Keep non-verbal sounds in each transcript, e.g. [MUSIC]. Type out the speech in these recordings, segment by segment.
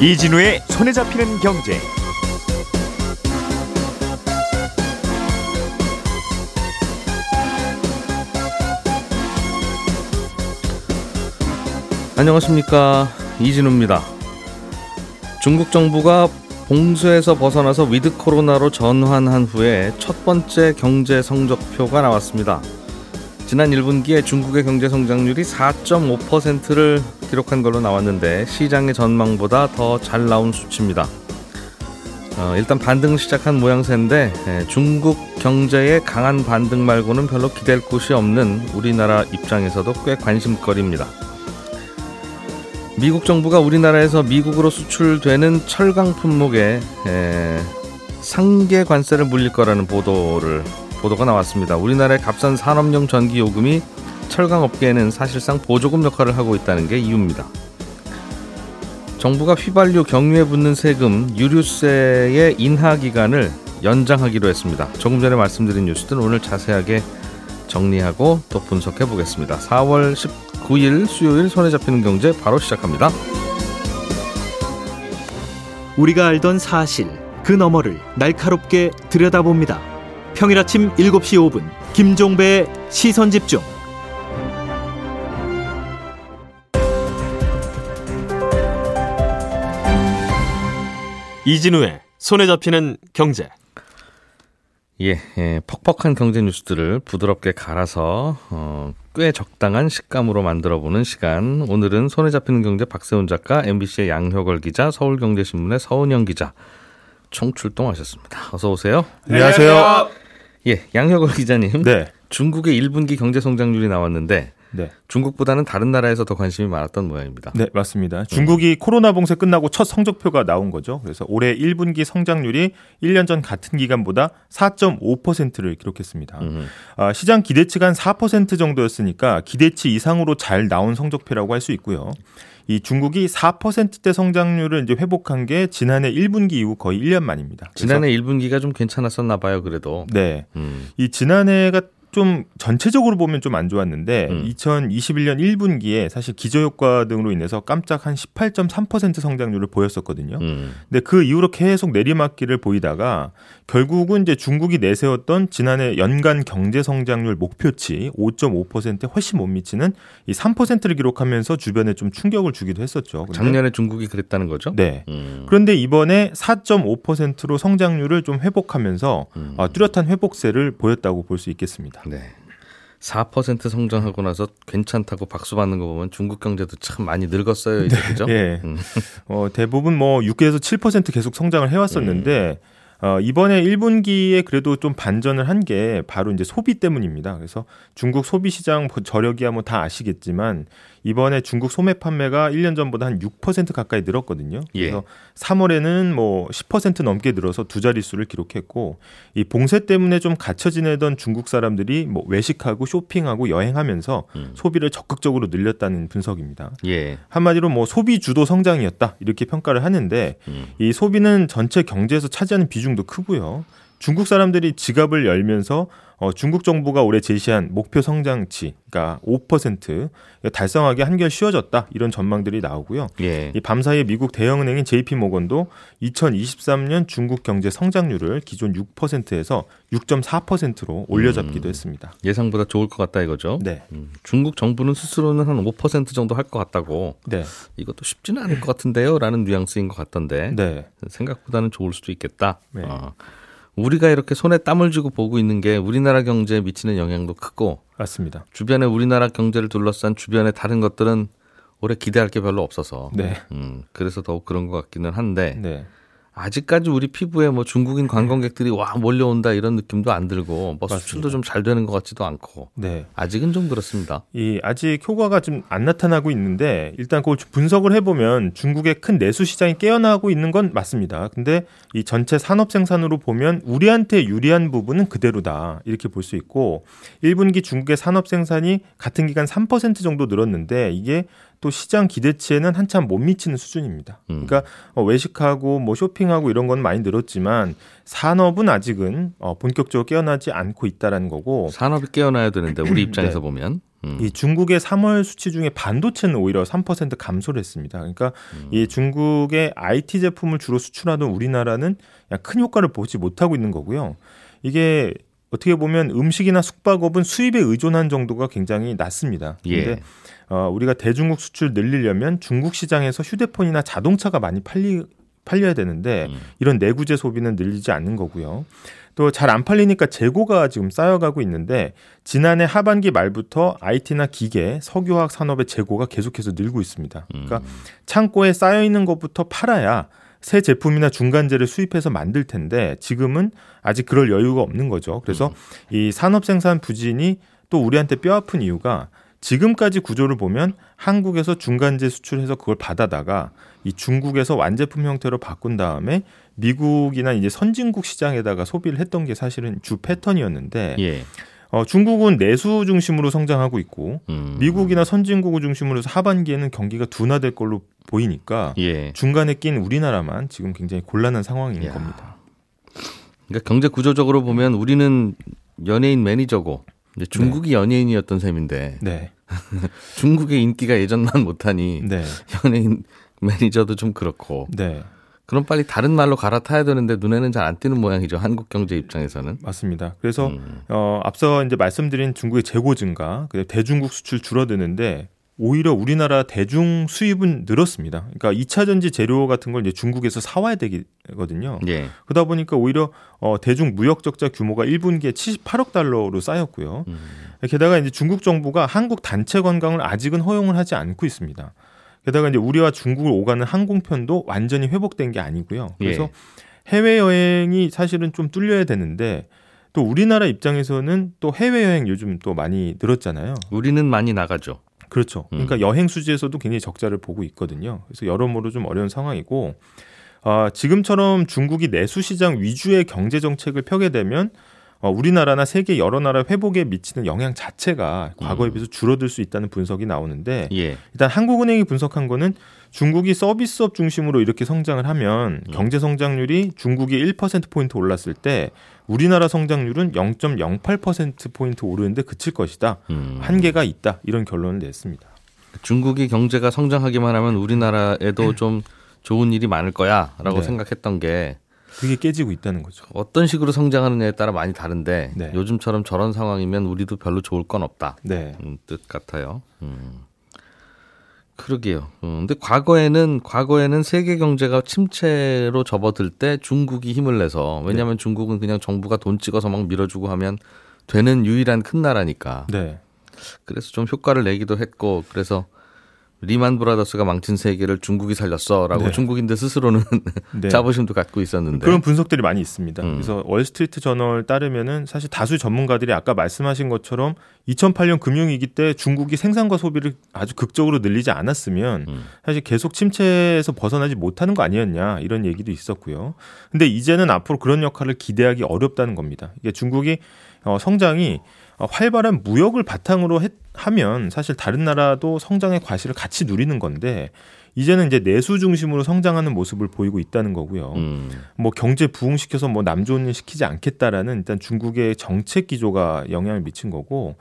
이진우의 손에 잡히는 경제. 안녕하십니까 이진우입니다. 중국 정부가 봉쇄에서 벗어나서 위드 코로나로 전환한 후에 첫 번째 경제 성적표가 나왔습니다. 지난 1분기에 중국의 경제 성장률이 4.5%를 기록한 걸로 나왔는데 시장의 전망보다 더 잘 나온 수치입니다. 어, 일단 반등 시작한 모양새인데 예, 중국 경제의 강한 반등 말고는 별로 기댈 곳이 없는 우리나라 입장에서도 꽤 관심거리입니다. 미국 정부가 우리나라에서 미국으로 수출되는 철강 품목에 에, 상계 관세를 물릴 거라는 보도를 보도가 나왔습니다. 우리나라의 값싼 산업용 전기 요금이 철강 업계에는 사실상 보조금 역할을 하고 있다는 게 이유입니다. 정부가 휘발유 경유에 붙는 세금 유류세의 인하 기간을 연장하기로 했습니다. 조금 전에 말씀드린 뉴스들은 오늘 자세하게 정리하고 또 분석해 보겠습니다. 4월 19일 수요일 손에 잡히는 경제 바로 시작합니다. 우리가 알던 사실 그 너머를 날카롭게 들여다봅니다. 평일 아침 7시 5분 김종배의 시선 집중. 이진우의 손에 잡히는 경제. 예, 예, 퍽퍽한 경제 뉴스들을 부드럽게 갈아서 어, 꽤 적당한 식감으로 만들어보는 시간. 오늘은 손에 잡히는 경제 박세훈 작가, MBC의 양효걸 기자, 서울경제신문의 서은영 기자 총 출동하셨습니다. 어서 오세요. 안녕하세요. 예, 양효걸 기자님. 네. 중국의 1분기 경제 성장률이 나왔는데 네. 중국보다는 다른 나라에서 더 관심이 많았던 모양입니다. 네, 맞습니다. 중국이 코로나 봉쇄 끝나고 첫 성적표가 나온 거죠. 그래서 올해 1분기 성장률이 1년 전 같은 기간보다 4.5%를 기록했습니다. 음. 아, 시장 기대치가 한 4% 정도였으니까 기대치 이상으로 잘 나온 성적표라고 할 수 있고요. 이 중국이 4%대 성장률을 이제 회복한 게 지난해 1분기 이후 거의 1년 만입니다. 지난해 1분기가 좀 괜찮았었나 봐요, 그래도. 네. 음. 이 지난해가 좀 전체적으로 보면 좀 안 좋았는데 음. 2021년 1분기에 사실 기저효과 등으로 인해서 깜짝 한 18.3% 성장률을 보였었거든요. 음. 근데 그 이후로 계속 내리막길을 보이다가 결국은 이제 중국이 내세웠던 지난해 연간 경제 성장률 목표치 5.5%에 훨씬 못 미치는 이 3%를 기록하면서 주변에 좀 충격을 주기도 했었죠. 작년에 중국이 그랬다는 거죠? 네. 음. 그런데 이번에 4.5%로 성장률을 좀 회복하면서 음. 어, 뚜렷한 회복세를 보였다고 볼 수 있겠습니다. 네. 4% 성장하고 나서 괜찮다고 박수 받는 거 보면 중국 경제도 참 많이 늙었어요, 이제 그죠? 예. 음. 어, 대부분 뭐 6에서 7% 계속 성장을 해왔었는데 음. 어, 이번에 1분기에 그래도 좀 반전을 한 게 바로 이제 소비 때문입니다. 그래서 중국 소비 시장 뭐 저력이야 뭐 다 아시겠지만 이번에 중국 소매 판매가 1년 전보다 한 6% 가까이 늘었거든요. 예. 그래서 3월에는 뭐 10% 넘게 늘어서 두 자릿수를 기록했고 이 봉쇄 때문에 좀 갇혀 지내던 중국 사람들이 뭐 외식하고 쇼핑하고 여행하면서 음. 소비를 적극적으로 늘렸다는 분석입니다. 예. 한마디로 뭐 소비 주도 성장이었다 이렇게 평가를 하는데 음. 이 소비는 전체 경제에서 차지하는 비중도 크고요. 중국 사람들이 지갑을 열면서 어, 중국 정부가 올해 제시한 목표 성장치, 그러니까 5% 달성하기 한결 쉬워졌다 이런 전망들이 나오고요. 예. 이 밤사이 미국 대형은행인 JP 모건도 2023년 중국 경제 성장률을 기존 6%에서 6.4%로 올려잡기도 했습니다. 예상보다 좋을 것 같다 이거죠? 네, 음. 중국 정부는 스스로는 한 5% 정도 할 것 같다고 네, 이것도 쉽지는 않을 것 같은데요? 라는 뉘앙스인 것 같던데 네, 생각보다는 좋을 수도 있겠다. 네. 어. 우리가 이렇게 손에 땀을 쥐고 보고 있는 게 우리나라 경제에 미치는 영향도 크고 맞습니다. 주변에 우리나라 경제를 둘러싼 주변의 다른 것들은 올해 기대할 게 별로 없어서 네, 음, 그래서 더욱 그런 것 같기는 한데 네. 아직까지 우리 피부에 뭐 중국인 관광객들이 와 몰려온다 이런 느낌도 안 들고 뭐 수출도. 좀 잘 되는 것 같지도 않고 네. 아직은 좀 그렇습니다. 이 아직 효과가 좀 안 나타나고 있는데 일단 그걸 좀 분석을 해보면 중국의 큰 내수 시장이 깨어나고 있는 건 맞습니다. 근데 이 전체 산업 생산으로 보면 우리한테 유리한 부분은 그대로다 이렇게 볼 수 있고 1분기 중국의 산업 생산이 같은 기간 3% 정도 늘었는데 이게 또 시장 기대치에는 한참 못 미치는 수준입니다. 음. 그러니까 어, 외식하고 뭐 쇼핑하고 이런 건 많이 늘었지만 산업은 아직은 어, 본격적으로 깨어나지 않고 있다라는 거고 산업이 깨어나야 되는데 우리 입장에서 네. 보면 음. 이 중국의 3월 수치 중에 반도체는 오히려 3% 감소를 했습니다. 그러니까 음. 이 중국의 IT 제품을 주로 수출하던 우리나라는 큰 효과를 보지 못하고 있는 거고요. 이게 어떻게 보면 음식이나 숙박업은 수입에 의존한 정도가 굉장히 낮습니다. 예. 근데 어, 우리가 대중국 수출 늘리려면 중국 시장에서 휴대폰이나 자동차가 많이 팔리 팔려야 되는데 음. 이런 내구재 소비는 늘리지 않는 거고요. 또 잘 안 팔리니까 재고가 지금 쌓여가고 있는데 지난해 하반기 말부터 IT나 기계, 석유화학 산업의 재고가 계속해서 늘고 있습니다. 그러니까 음. 창고에 쌓여 있는 것부터 팔아야 새 제품이나 중간재를 수입해서 만들 텐데 지금은 아직 그럴 여유가 없는 거죠. 그래서 음. 이 산업 생산 부진이 또 우리한테 뼈 아픈 이유가 지금까지 구조를 보면 한국에서 중간재 수출해서 그걸 받아다가 이 중국에서 완제품 형태로 바꾼 다음에 미국이나 이제 선진국 시장에다가 소비를 했던 게 사실은 주 패턴이었는데 예. 어, 중국은 내수 중심으로 성장하고 있고 음. 미국이나 선진국을 중심으로 해서 하반기에는 경기가 둔화될 걸로 보이니까 예. 중간에 낀 우리나라만 지금 굉장히 곤란한 상황인 야. 겁니다. 그러니까 경제 구조적으로 보면 우리는 연예인 매니저고 중국이 네. 연예인이었던 셈인데 네. [LAUGHS] 중국의 인기가 예전만 못하니 네. 연예인 매니저도 좀 그렇고 네. 그럼 빨리 다른 말로 갈아타야 되는데 눈에는 잘 안 띄는 모양이죠. 한국 경제 입장에서는. 맞습니다. 그래서 음. 어, 앞서 이제 말씀드린 중국의 재고 증가, 대중국 수출 줄어드는데 오히려 우리나라 대중 수입은 늘었습니다. 그러니까 2차 전지 재료 같은 걸 이제 중국에서 사와야 되거든요. 예. 그러다 보니까 오히려 어, 대중 무역 적자 규모가 1분기에 78억 달러로 쌓였고요. 음. 게다가 이제 중국 정부가 한국 단체 관광을 아직은 허용을 하지 않고 있습니다. 게다가 이제 우리와 중국을 오가는 항공편도 완전히 회복된 게 아니고요. 그래서 예. 해외 여행이 사실은 좀 뚫려야 되는데 또 우리나라 입장에서는 또 해외 여행 요즘 또 많이 늘었잖아요. 우리는 많이 나가죠. 그렇죠. 음. 그러니까 음. 여행 수지에서도 굉장히 적자를 보고 있거든요. 그래서 여러모로 좀 어려운 상황이고 아, 지금처럼 중국이 내수 시장 위주의 경제 정책을 펴게 되면 어, 우리나라나 세계 여러 나라 회복에 미치는 영향 자체가 과거에 음. 비해서 줄어들 수 있다는 분석이 나오는데 예. 일단 한국은행이 분석한 거는 중국이 서비스업 중심으로 이렇게 성장을 하면 음. 경제 성장률이 중국이 1% 포인트 올랐을 때 우리나라 성장률은 0.08% 포인트 오르는데 그칠 것이다. 음. 한계가 있다. 이런 결론을 냈습니다. 중국이 경제가 성장하기만 하면 우리나라에도 [CLEARS THROAT] 좀 좋은 일이 많을 거야라고 네. 생각했던 게 그게 깨지고 있다는 거죠. 어떤 식으로 성장하느냐에 따라 많이 다른데 네. 요즘처럼 저런 상황이면 우리도 별로 좋을 건 없다. 네. 음, 뜻 같아요. 음. 그러게요. 음, 근데 과거에는 과거에는 세계 경제가 침체로 접어들 때 중국이 힘을 내서 왜냐하면 네. 중국은 그냥 정부가 돈 찍어서 막 밀어주고 하면 되는 유일한 큰 나라니까. 네. 그래서 좀 효과를 내기도 했고 그래서 리만 브라더스가 망친 세계를 중국이 살렸어라고 네. 중국인들 스스로는 [LAUGHS] 네. 자부심도 갖고 있었는데 그런 분석들이 많이 있습니다. 음. 그래서 월스트리트 저널 따르면은 사실 다수 전문가들이 아까 말씀하신 것처럼 2008년 금융위기 때 중국이 생산과 소비를 아주 극적으로 늘리지 않았으면 음. 사실 계속 침체에서 벗어나지 못하는 거 아니었냐 이런 얘기도 있었고요. 근데 이제는 앞으로 그런 역할을 기대하기 어렵다는 겁니다. 이게 중국이 어, 성장이 어, 활발한 무역을 바탕으로 했, 하면 사실 다른 나라도 성장의 과실을 같이 누리는 건데 이제는 이제 내수 중심으로 성장하는 모습을 보이고 있다는 거고요. 음. 뭐 경제 부흥시켜서 뭐 남 좋은 일 시키지 않겠다라는 일단 중국의 정책 기조가 영향을 미친 거고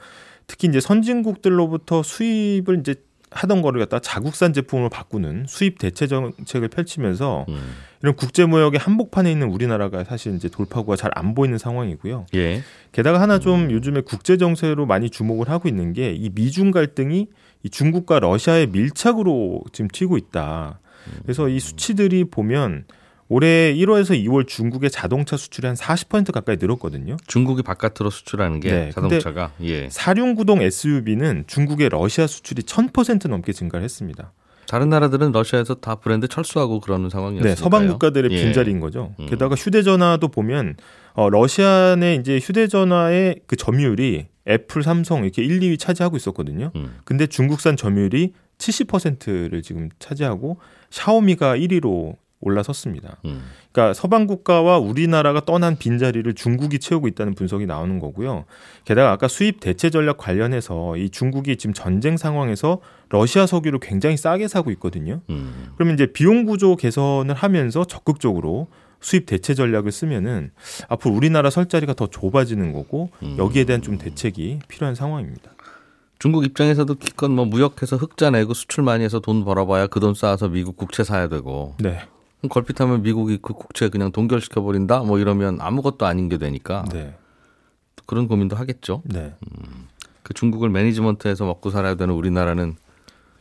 특히 이제 선진국들로부터 수입을 이제 하던 거를 갖다 자국산 제품으로 바꾸는 수입 대체 정책을 펼치면서 음. 이런 국제 무역의 한복판에 있는 우리나라가 사실 이제 돌파구가 잘 안 보이는 상황이고요. 예. 게다가 하나 좀 음. 요즘에 국제 정세로 많이 주목을 하고 있는 게 이 미중 갈등이 이 중국과 러시아의 밀착으로 지금 튀고 있다. 그래서 이 수치들이 보면 올해 1월에서 2월 중국의 자동차 수출이 한 40% 가까이 늘었거든요. 중국이 바깥으로 수출하는 게 네, 자동차가 예. 사륜구동 SUV는 중국의 러시아 수출이 1000% 넘게 증가를 했습니다. 다른 나라들은 러시아에서 다 브랜드 철수하고 그러는 상황이었어요. 네, 서방 국가들의 예. 빈자리인 거죠. 음. 게다가 휴대전화도 보면 어, 러시아 내 이제 휴대전화의 그 점유율이 애플, 삼성 이렇게 1, 2위 차지하고 있었거든요. 음. 근데 중국산 점유율이 70%를 지금 차지하고 샤오미가 1위로 올라섰습니다. 음. 그러니까 서방 국가와 우리나라가 떠난 빈자리를 중국이 채우고 있다는 분석이 나오는 거고요. 게다가 아까 수입 대체 전략 관련해서 이 중국이 지금 전쟁 상황에서 러시아 석유를 굉장히 싸게 사고 있거든요. 음. 그러면 이제 비용 구조 개선을 하면서 적극적으로 수입 대체 전략을 쓰면은 앞으로 우리나라 설 자리가 더 좁아지는 거고 음. 여기에 대한 좀 대책이 필요한 상황입니다. 중국 입장에서도 기껏 뭐 무역해서 흑자 내고 수출 많이 해서 돈 벌어봐야 그 돈 쌓아서 미국 국채 사야 되고 네. 그럼 걸핏하면 미국이 그 국채 그냥 동결시켜 버린다 뭐 이러면 아무것도 아닌 게 되니까 네. 그런 고민도 하겠죠. 네. 그 중국을 매니지먼트해서 먹고 살아야 되는 우리나라는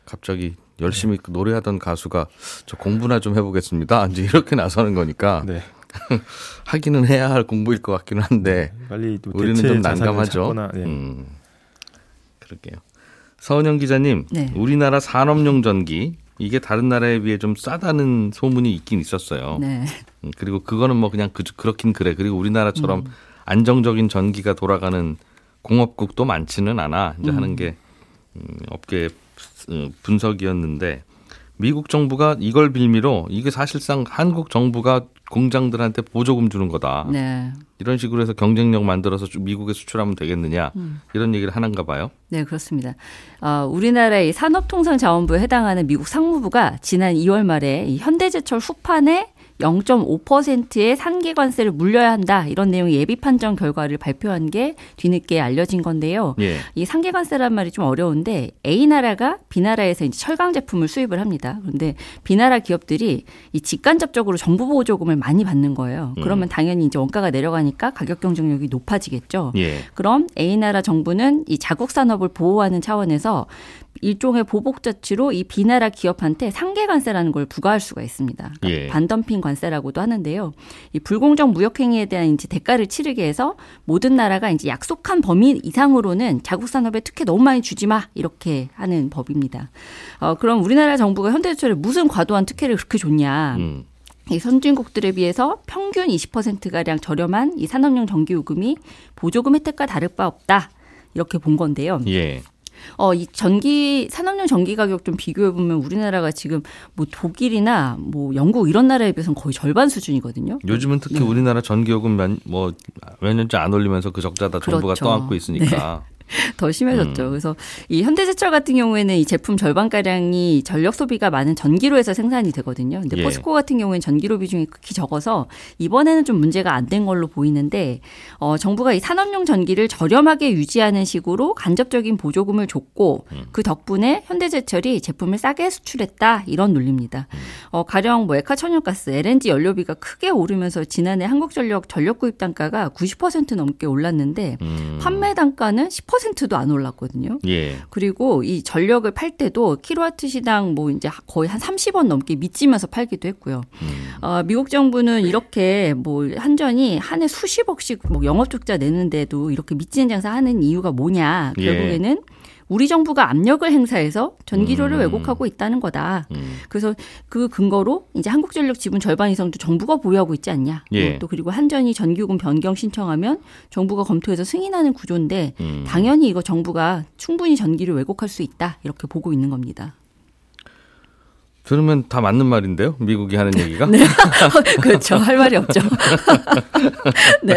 갑자기 열심히 그 노래하던 가수가 저 공부나 좀 해보겠습니다. [LAUGHS] 이제 이렇게 나서는 거니까 네. [LAUGHS] 하기는 해야 할 공부일 것 같기는 한데 빨리 또 우리는 좀 난감하죠. 찾거나, 네. 음, 그럴게요. 서은영 기자님, 네. 우리나라 산업용 전기 이게 다른 나라에 비해 좀 싸다는 소문이 있긴 있었어요. 네. 음, 그리고 그거는 뭐 그냥 그, 그렇긴 그래. 그리고 우리나라처럼 음. 안정적인 전기가 돌아가는 공업국도 많지는 않아. 이제 음. 하는 게 음, 업계 어, 분석이었는데 미국 정부가 이걸 빌미로 이게 사실상 한국 정부가 공장들한테 보조금 주는 거다. 네. 이런 식으로 해서 경쟁력 만들어서 좀 미국에 수출하면 되겠느냐 음. 이런 얘기를 하는가 봐요. 네, 그렇습니다. 어, 우리나라의 산업통상자원부에 해당하는 미국 상무부가 지난 2월 말에 이 현대제철 후판에 0.5%의 산계 관세를 물려야 한다 이런 내용의 예비 판정 결과를 발표한 게 뒤늦게 알려진 건데요. 예. 이 상계 관세란 말이 좀 어려운데 A 나라가 B 나라에서 이제 철강 제품을 수입을 합니다. 그런데 B 나라 기업들이 이 직간접적으로 정부 보조금을 많이 받는 거예요. 그러면 당연히 이제 원가가 내려가니까 가격 경쟁력이 높아지겠죠. 예. 그럼 A 나라 정부는 이 자국 산업을 보호하는 차원에서 일종의 보복 조치로 이 비나라 기업한테 상계 관세라는 걸 부과할 수가 있습니다. 그러니까 예. 반덤핑 관 세라고도 하는데요. 이 불공정 무역 행위에 대한 이제 대가를 치르게 해서 모든 나라가 이제 약속한 범위 이상으로는 자국 산업에 특혜 너무 많이 주지 마 이렇게 하는 법입니다. 어, 그럼 우리나라 정부가 현대제철에 무슨 과도한 특혜를 그렇게 줬냐? 음. 이 선진국들에 비해서 평균 20%가량 저렴한 이 산업용 전기 요금이 보조금 혜택과 다를 바 없다. 이렇게 본 건데요. 예. 어, 이 전기, 산업용 전기 가격 좀 비교해 보면 우리나라가 지금 뭐 독일이나 뭐 영국 이런 나라에 비해서는 거의 절반 수준이거든요. 요즘은 특히 네. 우리나라 전기요금 몇, 뭐, 몇 년째 안 올리면서 그 적자 다 정부가 그렇죠. 떠안고 있으니까. [LAUGHS] 더 심해졌죠. 음. 그래서 이 현대제철 같은 경우에는 이 제품 절반가량이 전력 소비가 많은 전기로에서 생산이 되거든요. 근데 예. 포스코 같은 경우에는 전기로 비중이 극히 적어서 이번에는 좀 문제가 안 된 걸로 보이는데 어, 정부가 이 산업용 전기를 저렴하게 유지하는 식으로 간접적인 보조금을 줬고 음. 그 덕분에 현대제철이 제품을 싸게 수출했다 이런 논리입니다. 음. 어, 가령 뭐 액화 천연가스, LNG 연료비가 크게 오르면서 지난해 한국전력 전력 구입 단가가 90% 넘게 올랐는데 음. 판매 단가는 10%도 안 올랐거든요. 예. 그리고 이 전력을 팔 때도 킬로와트 시당 뭐 이제 거의 한 30원 넘게 미치면서 팔기도 했고요. 음. 어, 미국 정부는 이렇게 뭐 한전이 한 해 수십억씩 뭐 영업 적자 내는데도 이렇게 미치는 장사 하는 이유가 뭐냐? 예. 결국에는 우리 정부가 압력을 행사해서 전기료를 음. 왜곡하고 있다는 거다. 음. 그래서 그 근거로 이제 한국전력 지분 절반 이상도 정부가 보유하고 있지 않냐. 예. 또 그리고 한전이 전기요금 변경 신청하면 정부가 검토해서 승인하는 구조인데 음. 당연히 이거 정부가 충분히 전기를 왜곡할 수 있다 이렇게 보고 있는 겁니다. 들으면 다 맞는 말인데요. 미국이 하는 얘기가. [LAUGHS] 네. [LAUGHS] 그렇죠. 할 말이 없죠. [LAUGHS] 네.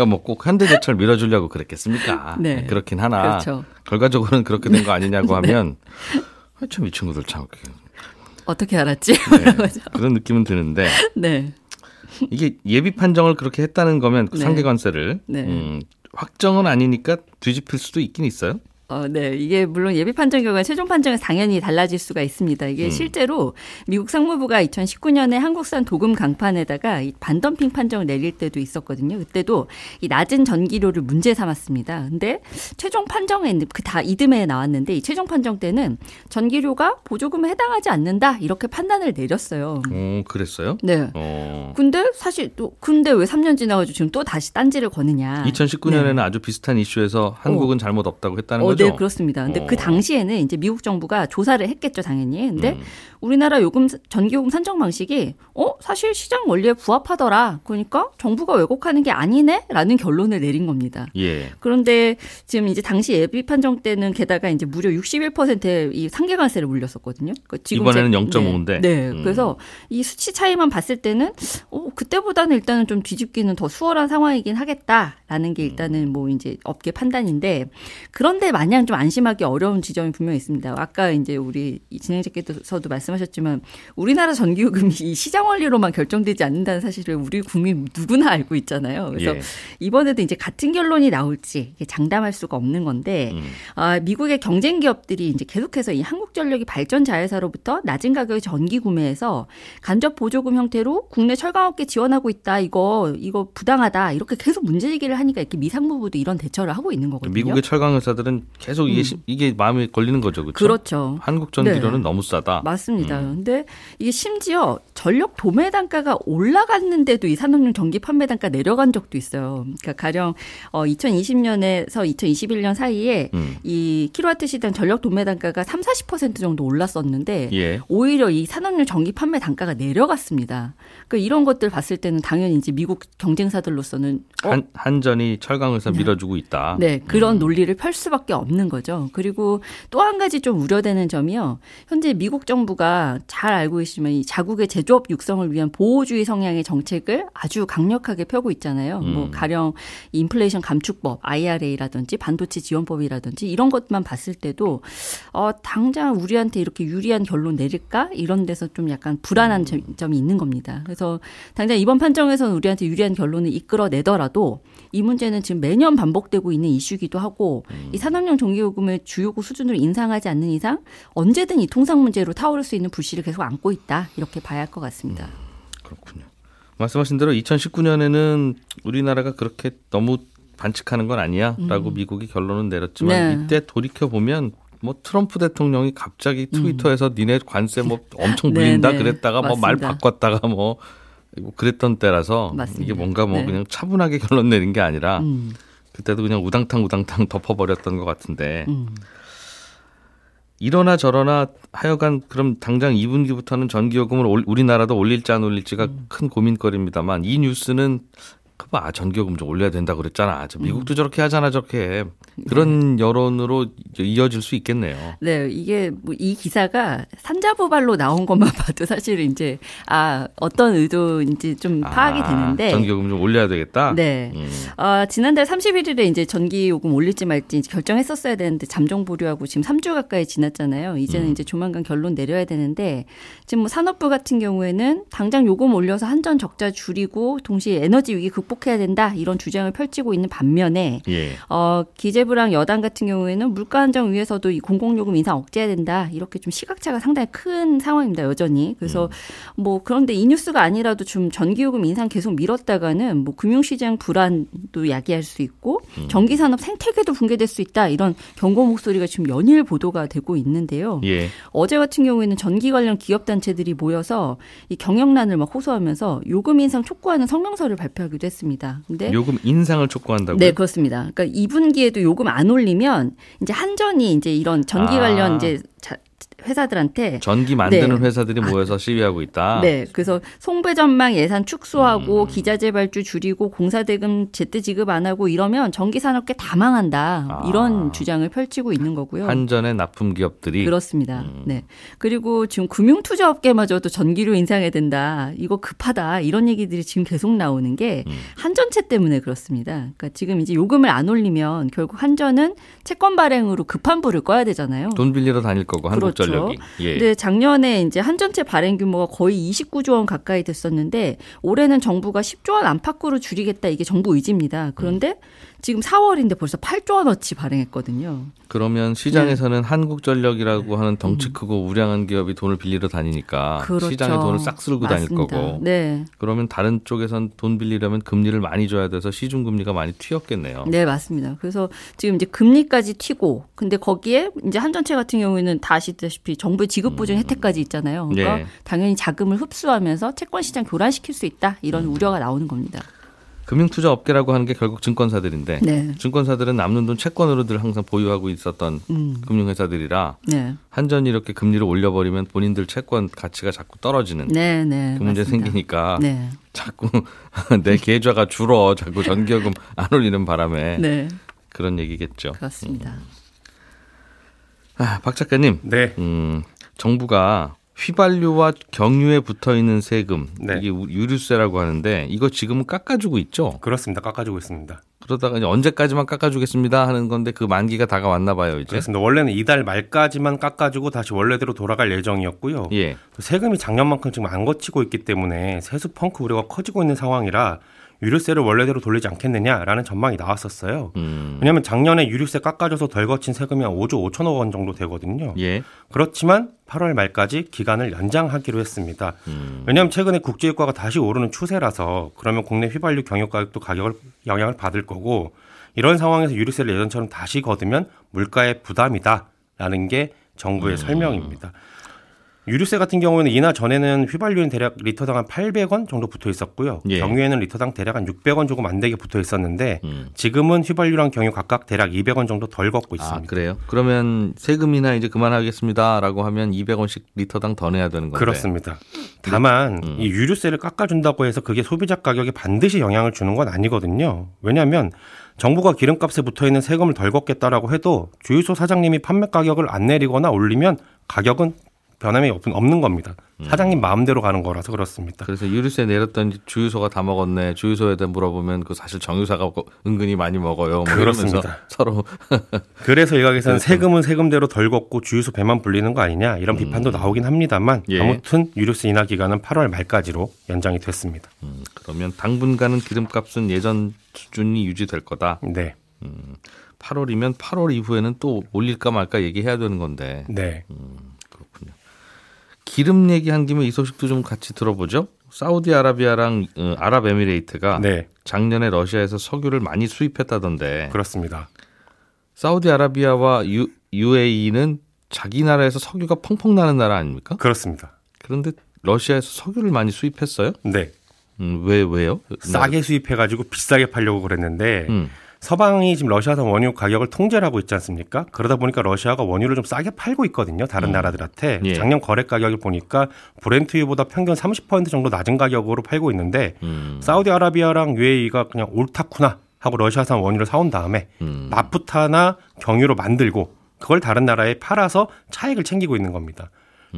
그러니까 뭐꼭 현대제철 밀어주려고 그랬겠습니까? [LAUGHS] 네. 그렇긴 하나 그렇죠. 결과적으로는 그렇게 된 거 아니냐고 [LAUGHS] 하면 아, 참 이 친구들 참 어떻게 알았지? 네, [LAUGHS] 그런 느낌은 드는데 네. 이게 예비 판정을 그렇게 했다는 거면 네. 상계 관세를 네. 음, 확정은 아니니까 뒤집힐 수도 있긴 있어요. 어, 네. 이게 물론 예비 판정 결과 최종 판정에서 당연히 달라질 수가 있습니다. 이게 음. 실제로 미국 상무부가 2019년에 한국산 도금 강판에다가 이 반덤핑 판정을 내릴 때도 있었거든요. 그때도 이 낮은 전기료를 문제 삼았습니다. 근데 최종 판정에 그다 이듬해에 나왔는데 이 최종 판정 때는 전기료가 보조금에 해당하지 않는다 이렇게 판단을 내렸어요. 어, 그랬어요? 네. 어. 근데 사실 또 근데 왜 3년 지나가지고 지금 또 다시 딴지를 거느냐? 2019년에는 아주 비슷한 이슈에서 한국은 잘못 없다고 했다는 네. 어, 거죠. 거죠? 네, 그렇습니다. 근데 어. 그 당시에는 이제 미국 정부가 조사를 했겠죠, 당연히. 근데 음. 우리나라 요금 전기요금 산정 방식이 어 사실 시장 원리에 부합하더라. 그러니까 정부가 왜곡하는 게 아니네라는 결론을 내린 겁니다. 예. 그런데 지금 이제 당시 예비 판정 때는 게다가 이제 무려 61%의 이 상계관세를 물렸었거든요. 그러니까 지금 이번에는 제- 0.5 인데. 네. 네. 음. 그래서 이 수치 차이만 봤을 때는 어 그때보다는 일단은 좀 뒤집기는 더 수월한 상황이긴 하겠다 라는 게 일단은 뭐 이제 업계 판단인데 그런데 마냥 좀 안심하기 어려운 지점이 분명히 있습니다. 아까 이제 우리 이 진행자께서도 말씀하셨지만 우리나라 전기요금이 이 시장 원리로만 결정되지 않는다는 사실을 우리 국민 누구나 알고 있잖아요. 그래서 예. 이번에도 이제 같은 결론이 나올지 장담할 수가 없는 건데 음. 아, 미국의 경쟁 기업들이 이제 계속해서 이 한국전력이 발전 자회사로부터 낮은 가격의 전기 구매해서 간접 보조금 형태로 국내 철강업계 지원하고 있다. 이거 이거 부당하다. 이렇게 계속 문제 제기를 하니까 이렇게 미상부부도 이런 대처를 하고 있는 거거든요. 미국의 철강 회사들은 계속 이게 시- 이게 마음에 걸리는 거죠, 그렇죠? 그렇죠. 한국 전기료는 네. 너무 싸다. 맞습니다. 음. 근데 이게 심지어 전력 도매 단가가 올라갔는데도 이 산업용 전기 판매 단가 내려간 적도 있어요. 그러니까 가령 어 2020년에서 2021년 사이에 음. 이 킬로와트 시당 전력 도매 단가가 3, 40% 정도 올랐었는데 예. 오히려 이 산업용 전기 판매 단가가 내려갔습니다. 그러니까 이런 것들 봤을 때는 당연히 이제 미국 경쟁사들로서는 어, 한 한전 이 철강 회사 밀어주고 있다. 네, 그런 논리를 펼 수밖에 없는 거죠. 그리고 또 한 가지 좀 우려되는 점이요. 현재 미국 정부가 잘 알고 계시지만 이 자국의 제조업 육성을 위한 보호주의 성향의 정책을 아주 강력하게 펴고 있잖아요. 뭐 음. 가령 이 인플레이션 감축법, IRA라든지 반도체 지원법이라든지 이런 것만 봤을 때도 어 당장 우리한테 이렇게 유리한 결론 내릴까 이런 데서 좀 약간 불안한 점- 점이 있는 겁니다. 그래서 당장 이번 판정에서는 우리한테 유리한 결론을 이끌어내더라도 이 문제는 지금 매년 반복되고 있는 이슈기도 하고 이 산업용 전기요금을 주요구 수준으로 인상하지 않는 이상 언제든 이 통상 문제로 타오를 수 있는 불씨를 계속 안고 있다 이렇게 봐야 할 것 같습니다. 그렇군요. 말씀하신 대로 2019년에는 우리나라가 그렇게 너무 반칙하는 건 아니야라고 미국이 결론은 내렸지만 네. 이때 돌이켜 보면 뭐 트럼프 대통령이 갑자기 트위터에서 니네 관세 뭐 [LAUGHS] 엄청 네, 물린다 네. 그랬다가 뭐 말. 바꿨다가 뭐 그랬던 때라서 맞습니다. 이게 뭔가 뭐 네. 그냥 차분하게 결론 내린 게 아니라 음, 그때도 그냥 우당탕 우당탕 덮어버렸던 것 같은데 음. 이러나 저러나 하여간 그럼 당장 2분기부터는 전기요금을 올- 우리나라도 올릴지 안 올릴지가 음. 큰 고민거리입니다만 이 뉴스는 그 봐 전기요금 좀 올려야 된다 그랬잖아. 저 음. 미국도 저렇게 하잖아 저렇게 그런 여론으로 이제 이어질 수 있겠네요. 네, 이게 뭐 이 기사가 산자부발로 나온 것만 [LAUGHS] 봐도 사실 이제 아 어떤 의도인지 좀 파악이 아, 되는데 전기요금 좀 올려야 되겠다. 네. 음. 아, 지난달 31일에 이제 전기 요금 올릴지 말지 결정했었어야 되는데 잠정 보류하고 지금 3주 가까이 지났잖아요. 이제는 음. 이제 조만간 결론 내려야 되는데 지금 뭐 산업부 같은 경우에는 당장 요금 올려서 한전 적자 줄이고 동시에 에너지 위기 극복 해야 된다 이런 주장을 펼치고 있는 반면에 예. 어, 기재부랑 여당 같은 경우에는 물가 안정 위해서도 이 공공요금 인상 억제해야 된다. 이렇게 좀 시각차가 상당히 큰 상황입니다. 여전히. 그래서 뭐 그런데 이 뉴스가 아니라도 좀 전기요금 인상 계속 미뤘다가는 뭐 금융시장 불안도 야기할 수 있고 전기산업 생태계도 붕괴될 수 있다. 이런 경고 목소리가 지금 연일 보도가 되고 있는데요. 예. 어제 같은 경우에는 전기 관련 기업 단체들이 모여서 이 경영난을 막 호소하면서 요금 인상 촉구하는 성명서를 발표하기도 했습니다. 근데 요금 인상을 촉구한다고요? 네, 그렇습니다. 그러니까 2분기에도 요금 안 올리면 이제 한전이 이제 이런 전기 아. 관련 이제 자- 회사들한테 전기 만드는 네. 회사들이 모여서 시위하고 있다. 네, 그래서 송배 전망 예산 축소하고 음. 기자 재발주 줄이고 공사 대금 제때 지급 안 하고 이러면 전기 산업계 다 망한다. 아. 이런 주장을 펼치고 있는 거고요. 한전의 납품 기업들이 그렇습니다. 음. 네. 그리고 지금 금융 투자 업계마저도 전기료 인상해야 된다. 이거 급하다. 이런 얘기들이 지금 계속 나오는 게 음. 한전채 때문에 그렇습니다. 그러니까 지금 이제 요금을 안 올리면 결국 한전은 채권 발행으로 급한 불을 꺼야 되잖아요. 돈 빌리러 다닐 거고 그렇죠. 한국전력 이. 예. 근데 작년에 이제 한전채 발행 규모가 거의 29조 원 가까이 됐었는데 올해는 정부가 10조 원 안팎으로 줄이겠다 이게 정부 의지입니다. 그런데 지금 4월인데 벌써 8조 원어치 발행했거든요. 그러면 시장에서는 네. 한국전력이라고 하는 덩치 크고 우량한 기업이 돈을 빌리러 다니니까 음. 그렇죠. 시장에 돈을 싹 쓸고 다닐 맞습니다. 거고 네. 그러면 다른 쪽에선 돈 빌리려면 금리를 많이 줘야 돼서 시중 금리가 많이 튀었겠네요. 네, 맞습니다. 그래서 지금 이제 금리까지 튀고, 근데 거기에 이제 한전채 같은 경우에는 다 아시다시피 정부의 지급 보증 혜택까지 있잖아요. 그러니까 예. 당연히 자금을 흡수하면서 채권 시장 교란시킬 수 있다 이런 우려가 나오는 겁니다. 금융투자 업계라고 하는 게 결국 증권사들인데 네. 증권사들은 남는 돈 채권으로 늘 항상 보유하고 있었던 음. 금융회사들이라 네. 한전이 이렇게 금리를 올려버리면 본인들 채권 가치가 자꾸 떨어지는 네, 네. 그 문제 맞습니다. 생기니까 네. 자꾸 [LAUGHS] 내 계좌가 줄어 자꾸 전기요금 안 올리는 바람에 네. 그런 얘기겠죠. 그렇습니다. 아, 박 작가님, 네. 음, 정부가 휘발유와 경유에 붙어 있는 세금 네. 이게 우- 유류세라고 하는데 이거 지금은 깎아주고 있죠. 그렇습니다. 깎아주고 있습니다. 그러다가 이제 언제까지만 깎아주겠습니다 하는 건데 그 만기가 다가왔나 봐요 이제. 그렇습니다. 원래는 이달 말까지만 깎아주고 다시 원래대로 돌아갈 예정이었고요. 예. 세금이 작년만큼 지금 안 거치고 있기 때문에 세수 펑크 우려가 커지고 있는 상황이라 유류세를 원래대로 돌리지 않겠느냐라는 전망이 나왔었어요. 음. 왜냐하면 작년에 유류세 깎아줘서 덜 거친 세금이 한 5조 5천억 원 정도 되거든요. 예. 그렇지만 8월 말까지 기간을 연장하기로 했습니다. 음. 왜냐하면 최근에 국제유가가 다시 오르는 추세라서 그러면 국내 휘발유 경유 가격도 가격을 영향을 받을 거고 이런 상황에서 유류세를 예전처럼 다시 거두면 물가의 부담이다라는 게 정부의 설명입니다. 유류세 같은 경우에는 이나 전에는 휘발유는 대략 리터당 한 800원 정도 붙어 있었고요. 예. 경유에는 리터당 대략 한 600원 조금 안 되게 붙어 있었는데 음. 지금은 휘발유랑 경유 각각 대략 200원 정도 덜 걷고 아 있습니다. 그래요? 그러면 세금이나 이제 그만하겠습니다라고 하면 200원씩 리터당 더 내야 되는 건데. 그렇습니다. 다만 음. 이 유류세를 깎아 준다고 해서 그게 소비자 가격에 반드시 영향을 주는 건 아니거든요. 왜냐하면 정부가 기름값에 붙어 있는 세금을 덜 걷겠다라고 해도 주유소 사장님이 판매 가격을 안 내리거나 올리면 가격은 변함이 없- 없는 겁니다. 사장님 마음대로 가는 거라서 그렇습니다. 그래서 유류세 내렸더니 주유소가 다 먹었네. 주유소에다 물어보면 그 사실 정유사가 거- 은근히 많이 먹어요. 뭐 그렇습니다. [LAUGHS] 서로 [LAUGHS] 그래서 일각에서는. 세금은 세금대로 덜 걷고 주유소 배만 불리는 거 아니냐 이런 비판도 나오긴 합니다만 예. 아무튼 유류세 인하 기간은 8월 말까지로 연장이 됐습니다. 음, 그러면 당분간은 기름값은 예전 수준이 유지될 거다. 네, 8월이면 8월 이후에는 또 올릴까 말까 얘기해야 되는 건데 네. 그렇군요. 기름 얘기한 김에 이 소식도 좀 같이 들어보죠. 사우디아라비아랑 어, 아랍에미레이트가 네, 작년에 러시아에서 석유를 많이 수입했다던데 그렇습니다. 사우디아라비아와 유, UAE는 자기 나라에서 석유가 펑펑 나는 나라 아닙니까? 그렇습니다. 그런데 러시아에서 석유를 많이 수입했어요? 네. 음, 왜 왜요? 싸게 수입해가지고 비싸게 팔려고 그랬는데 음, 서방이 지금 러시아산 원유 가격을 통제를 하고 있지 않습니까? 그러다 보니까 러시아가 원유를 좀 싸게 팔고 있거든요. 다른 나라들한테 예. 작년 거래 가격을 보니까 브렌트유보다 평균 30% 정도 낮은 가격으로 팔고 있는데 음, 사우디아라비아랑 UAE가 그냥 옳다쿠나 하고 러시아산 원유를 사온 다음에 음. 나프타나 경유로 만들고 그걸 다른 나라에 팔아서 차익을 챙기고 있는 겁니다.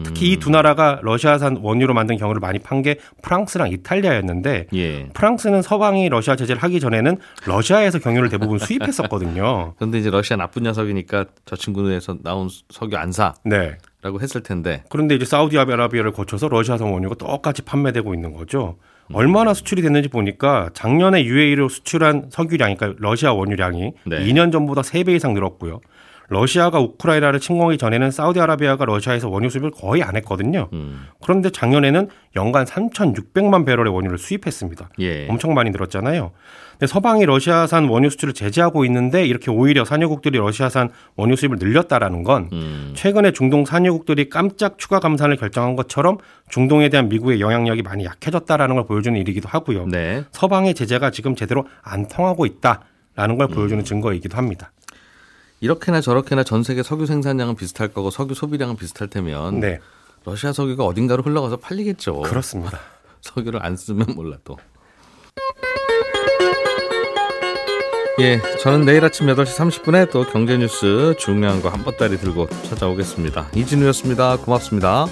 특히 이두 나라가 러시아산 원유로 만든 경유를 많이 판 게 프랑스랑 이탈리아였는데 예. 프랑스는 서방이 러시아 제재를 하기 전에는 러시아에서 경유를 대부분 수입했었거든요. [LAUGHS] 그런데 이제 러시아 나쁜 녀석이니까 저 친구에서 나온 석유 안 사라고 네. 했을 텐데 그런데 이제 사우디아라비아를 거쳐서 러시아산 원유가 똑같이 판매되고 있는 거죠. 얼마나 수출이 됐는지 보니까 작년에 UAE로 수출한 석유량이 그러니까 러시아 원유량이 네. 2년 전보다 3배 이상 늘었고요. 러시아가 우크라이나를 침공하기 전에는 사우디아라비아가 러시아에서 원유 수입을 거의 안 했거든요. 음, 그런데 작년에는 연간 3,600만 배럴의 원유를 수입했습니다. 예. 엄청 많이 늘었잖아요. 근데 서방이 러시아산 원유 수출을 제재하고 있는데 이렇게 오히려 산유국들이 러시아산 원유 수입을 늘렸다라는 건 음, 최근에 중동 산유국들이 깜짝 추가 감산을 결정한 것처럼 중동에 대한 미국의 영향력이 많이 약해졌다라는 걸 보여주는 일이기도 하고요. 네. 서방의 제재가 지금 제대로 안 통하고 있다라는 걸 보여주는 증거이기도 합니다. 이렇게나 저렇게나 전 세계 석유 생산량은 비슷할 거고 석유 소비량은 비슷할 테면 네, 러시아 석유가 어딘가로 흘러가서 팔리겠죠. 그렇습니다. [LAUGHS] 석유를 안 쓰면 몰라도. 예, 저는 내일 아침 8시 30분에 또 경제 뉴스 중요한 거한 보따리 들고 찾아오겠습니다. 이진우였습니다. 고맙습니다.